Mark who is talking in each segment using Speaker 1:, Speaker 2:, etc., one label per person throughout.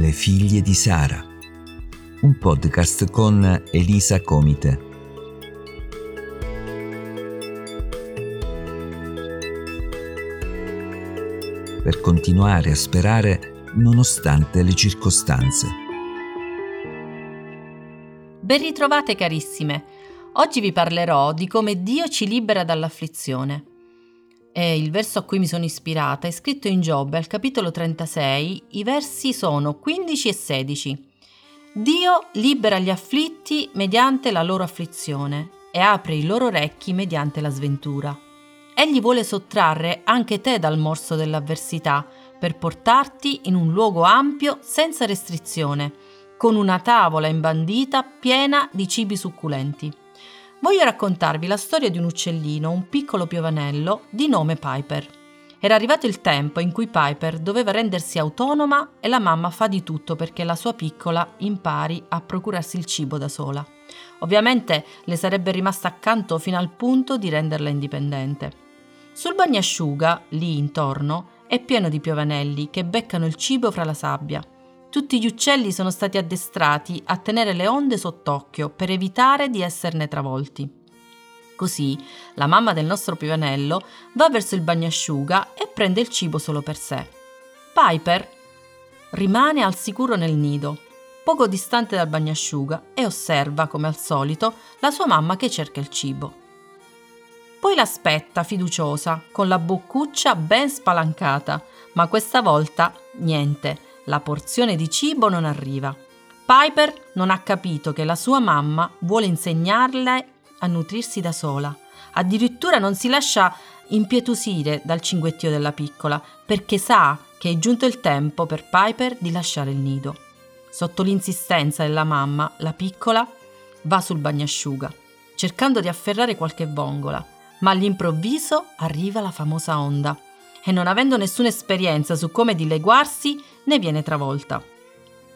Speaker 1: Le figlie di Sara, un podcast con Elisa Comite. Per continuare a sperare nonostante le circostanze.
Speaker 2: Ben ritrovate carissime. Oggi vi parlerò di come Dio ci libera dall'afflizione. E il verso a cui mi sono ispirata è scritto in Giobbe al capitolo 36, i versi sono 15 e 16. Dio libera gli afflitti mediante la loro afflizione e apre i loro orecchi mediante la sventura. Egli vuole sottrarre anche te dal morso dell'avversità per portarti in un luogo ampio senza restrizione, con una tavola imbandita piena di cibi succulenti. Voglio raccontarvi la storia di un uccellino, un piccolo piovanello di nome Piper. Era arrivato il tempo in cui Piper doveva rendersi autonoma e la mamma fa di tutto perché la sua piccola impari a procurarsi il cibo da sola. Ovviamente le sarebbe rimasta accanto fino al punto di renderla indipendente. Sul bagnasciuga, lì intorno, è pieno di piovanelli che beccano il cibo fra la sabbia. Tutti gli uccelli sono stati addestrati a tenere le onde sott'occhio per evitare di esserne travolti. Così la mamma del nostro piovanello va verso il bagnasciuga e prende il cibo solo per sé. Piper rimane al sicuro nel nido, poco distante dal bagnasciuga, e osserva, come al solito, la sua mamma che cerca il cibo. Poi l'aspetta fiduciosa, con la boccuccia ben spalancata, ma questa volta niente la porzione di cibo non arriva. Piper non ha capito che la sua mamma vuole insegnarle a nutrirsi da sola. Addirittura non si lascia impietosire dal cinguettio della piccola, perché sa che è giunto il tempo per Piper di lasciare il nido. Sotto l'insistenza della mamma, la piccola va sul bagnasciuga, cercando di afferrare qualche vongola, ma all'improvviso arriva la famosa onda e non avendo nessuna esperienza su come dileguarsi, ne viene travolta.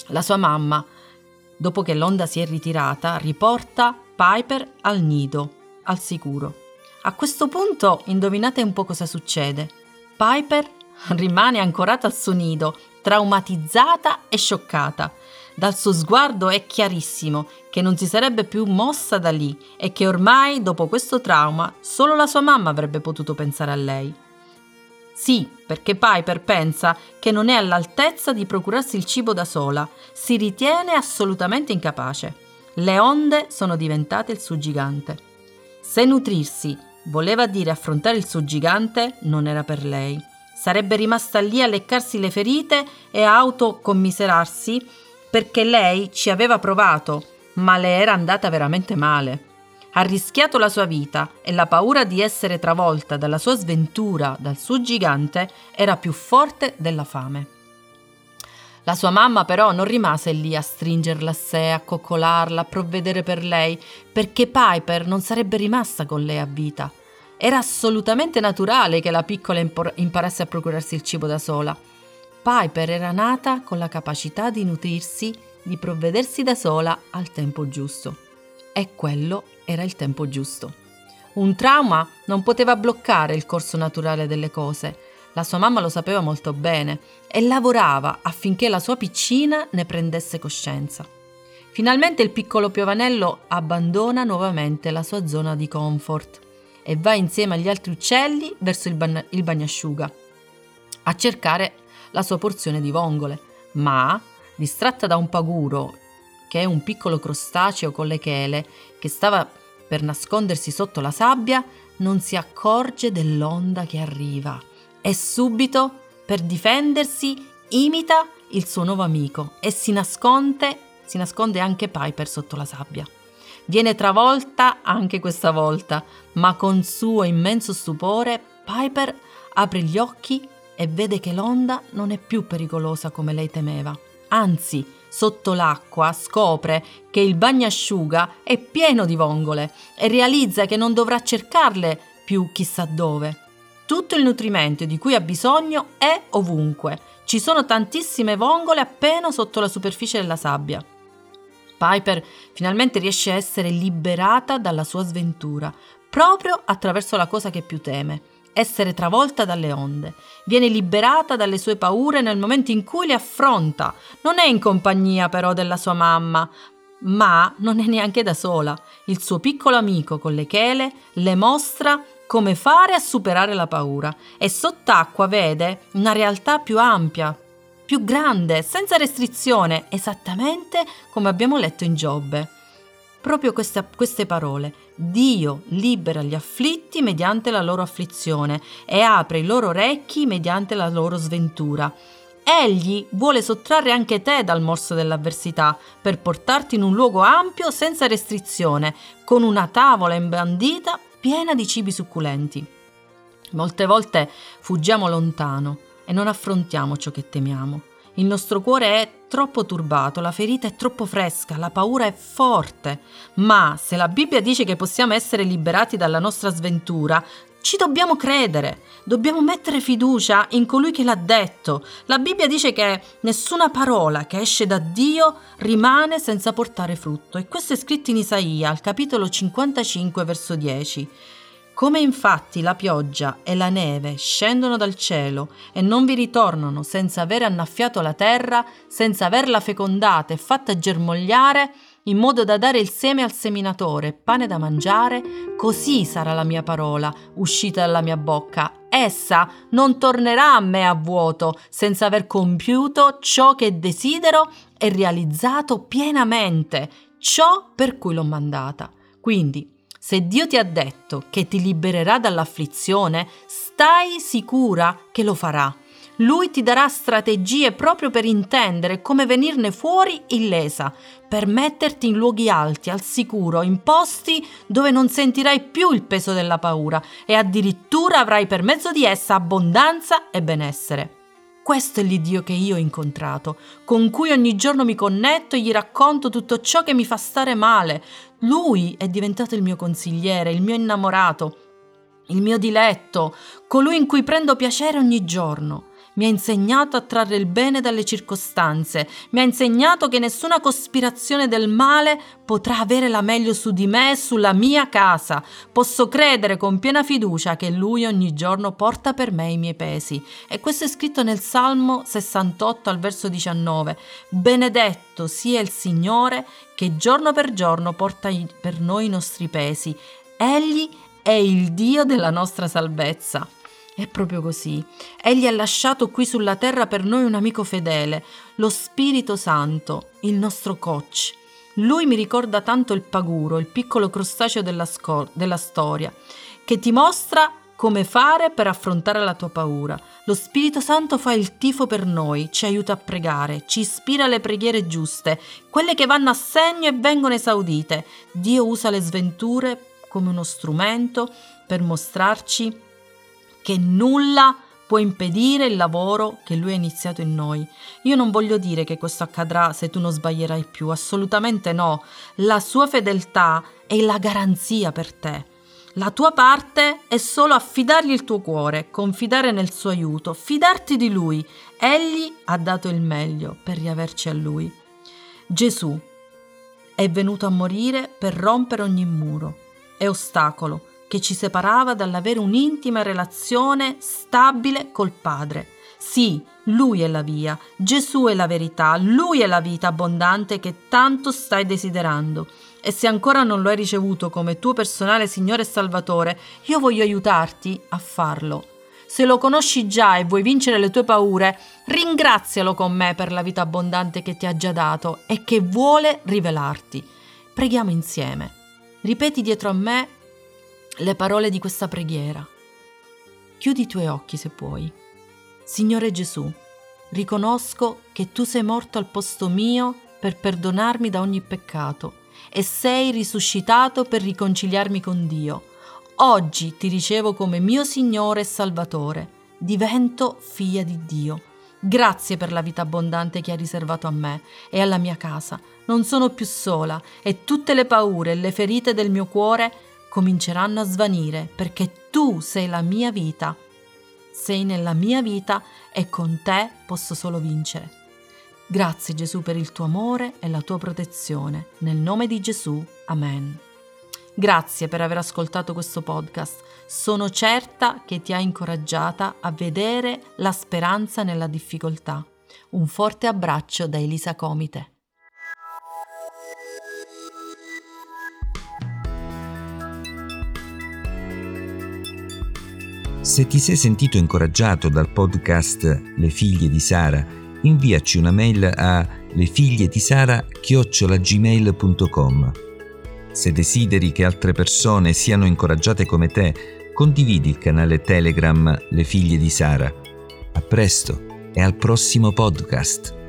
Speaker 2: La sua mamma, dopo che l'onda si è ritirata, riporta Piper al nido, al sicuro. A questo punto indovinate un po' cosa succede. Piper rimane ancorata al suo nido, traumatizzata e scioccata. Dal suo sguardo è chiarissimo che non si sarebbe più mossa da lì e che ormai, dopo questo trauma, solo la sua mamma avrebbe potuto pensare a lei. Sì, perché Piper pensa che non è all'altezza di procurarsi il cibo da sola, si ritiene assolutamente incapace. Le onde sono diventate il suo gigante. Se nutrirsi voleva dire affrontare il suo gigante, non era per lei. Sarebbe rimasta lì a leccarsi le ferite e a autocommiserarsi perché lei ci aveva provato, ma le era andata veramente male ha rischiato la sua vita e la paura di essere travolta dalla sua sventura, dal suo gigante, era più forte della fame. La sua mamma però non rimase lì a stringerla a sé, a coccolarla, a provvedere per lei, perché Piper non sarebbe rimasta con lei a vita. Era assolutamente naturale che la piccola imparasse a procurarsi il cibo da sola. Piper era nata con la capacità di nutrirsi, di provvedersi da sola al tempo giusto. E quello era il tempo giusto. Un trauma non poteva bloccare il corso naturale delle cose. La sua mamma lo sapeva molto bene e lavorava affinché la sua piccina ne prendesse coscienza. Finalmente il piccolo piovanello abbandona nuovamente la sua zona di comfort e va insieme agli altri uccelli verso il, ban- il bagnasciuga a cercare la sua porzione di vongole, ma, distratta da un paguro che è un piccolo crostaceo con le chele che stava per nascondersi sotto la sabbia, non si accorge dell'onda che arriva e subito, per difendersi, imita il suo nuovo amico e si nasconde, si nasconde anche Piper sotto la sabbia. Viene travolta anche questa volta, ma con suo immenso stupore Piper apre gli occhi e vede che l'onda non è più pericolosa come lei temeva. Anzi, sotto l'acqua scopre che il bagnasciuga è pieno di vongole e realizza che non dovrà cercarle più chissà dove. Tutto il nutrimento di cui ha bisogno è ovunque. Ci sono tantissime vongole appena sotto la superficie della sabbia. Piper finalmente riesce a essere liberata dalla sua sventura, proprio attraverso la cosa che più teme, essere travolta dalle onde. Viene liberata dalle sue paure nel momento in cui le affronta. Non è in compagnia però della sua mamma, ma non è neanche da sola. Il suo piccolo amico con le chele le mostra come fare a superare la paura e sott'acqua vede una realtà più ampia, più grande, senza restrizione, esattamente come abbiamo letto in Giobbe. Proprio queste, queste parole. Dio libera gli afflitti mediante la loro afflizione e apre i loro orecchi mediante la loro sventura. Egli vuole sottrarre anche te dal morso dell'avversità per portarti in un luogo ampio senza restrizione, con una tavola imbandita piena di cibi succulenti. Molte volte fuggiamo lontano e non affrontiamo ciò che temiamo. Il nostro cuore è troppo turbato, la ferita è troppo fresca, la paura è forte. Ma se la Bibbia dice che possiamo essere liberati dalla nostra sventura, ci dobbiamo credere, dobbiamo mettere fiducia in colui che l'ha detto. La Bibbia dice che nessuna parola che esce da Dio rimane senza portare frutto e questo è scritto in Isaia al capitolo 55 verso 10. Come infatti la pioggia e la neve scendono dal cielo e non vi ritornano senza aver annaffiato la terra, senza averla fecondata e fatta germogliare, in modo da dare il seme al seminatore, pane da mangiare, così sarà la mia parola uscita dalla mia bocca. Essa non tornerà a me a vuoto, senza aver compiuto ciò che desidero e realizzato pienamente ciò per cui l'ho mandata. Quindi, se Dio ti ha detto che ti libererà dall'afflizione, stai sicura che lo farà. Lui ti darà strategie proprio per intendere come venirne fuori illesa, per metterti in luoghi alti, al sicuro, in posti dove non sentirai più il peso della paura e addirittura avrai per mezzo di essa abbondanza e benessere. Questo è l'Iddio che io ho incontrato, con cui ogni giorno mi connetto e gli racconto tutto ciò che mi fa stare male. Lui è diventato il mio consigliere, il mio innamorato, il mio diletto, colui in cui prendo piacere ogni giorno mi ha insegnato a trarre il bene dalle circostanze, mi ha insegnato che nessuna cospirazione del male potrà avere la meglio su di me e sulla mia casa. Posso credere con piena fiducia che Lui ogni giorno porta per me i miei pesi. E questo è scritto nel Salmo 68 al verso 19. Benedetto sia il Signore che giorno per giorno porta per noi i nostri pesi. Egli è il Dio della nostra salvezza. È proprio così. Egli ha lasciato qui sulla terra per noi un amico fedele, lo Spirito Santo, il nostro coach. Lui mi ricorda tanto il paguro, il piccolo crostaceo della, scor- della storia, che ti mostra come fare per affrontare la tua paura. Lo Spirito Santo fa il tifo per noi, ci aiuta a pregare, ci ispira alle preghiere giuste, quelle che vanno a segno e vengono esaudite. Dio usa le sventure come uno strumento per mostrarci che nulla può impedire il lavoro che lui ha iniziato in noi. Io non voglio dire che questo accadrà se tu non sbaglierai più, assolutamente no. La sua fedeltà è la garanzia per te. La tua parte è solo affidargli il tuo cuore, confidare nel suo aiuto, fidarti di lui. Egli ha dato il meglio per riaverci a lui. Gesù è venuto a morire per rompere ogni muro e ostacolo che ci separava dall'avere un'intima relazione stabile col Padre. Sì, Lui è la via, Gesù è la verità, Lui è la vita abbondante che tanto stai desiderando. E se ancora non lo hai ricevuto come tuo personale Signore e Salvatore, io voglio aiutarti a farlo. Se lo conosci già e vuoi vincere le tue paure, ringrazialo con me per la vita abbondante che ti ha già dato e che vuole rivelarti. Preghiamo insieme. Ripeti dietro a me le parole di questa preghiera. Chiudi i tuoi occhi se puoi. Signore Gesù, riconosco che tu sei morto al posto mio per perdonarmi da ogni peccato e sei risuscitato per riconciliarmi con Dio. Oggi ti ricevo come mio Signore e Salvatore. Divento figlia di Dio. Grazie per la vita abbondante che hai riservato a me e alla mia casa. Non sono più sola e tutte le paure e le ferite del mio cuore cominceranno a svanire perché tu sei la mia vita. Sei nella mia vita e con te posso solo vincere. Grazie Gesù per il tuo amore e la tua protezione. Nel nome di Gesù. Amen. Grazie per aver ascoltato questo podcast. Sono certa che ti ha incoraggiata a vedere la speranza nella difficoltà. Un forte abbraccio da Elisa Comite.
Speaker 1: Se ti sei sentito incoraggiato dal podcast Le figlie di Sara, inviaci una mail a lefigliedisara-gmail.com Se desideri che altre persone siano incoraggiate come te, condividi il canale Telegram Le figlie di Sara. A presto e al prossimo podcast.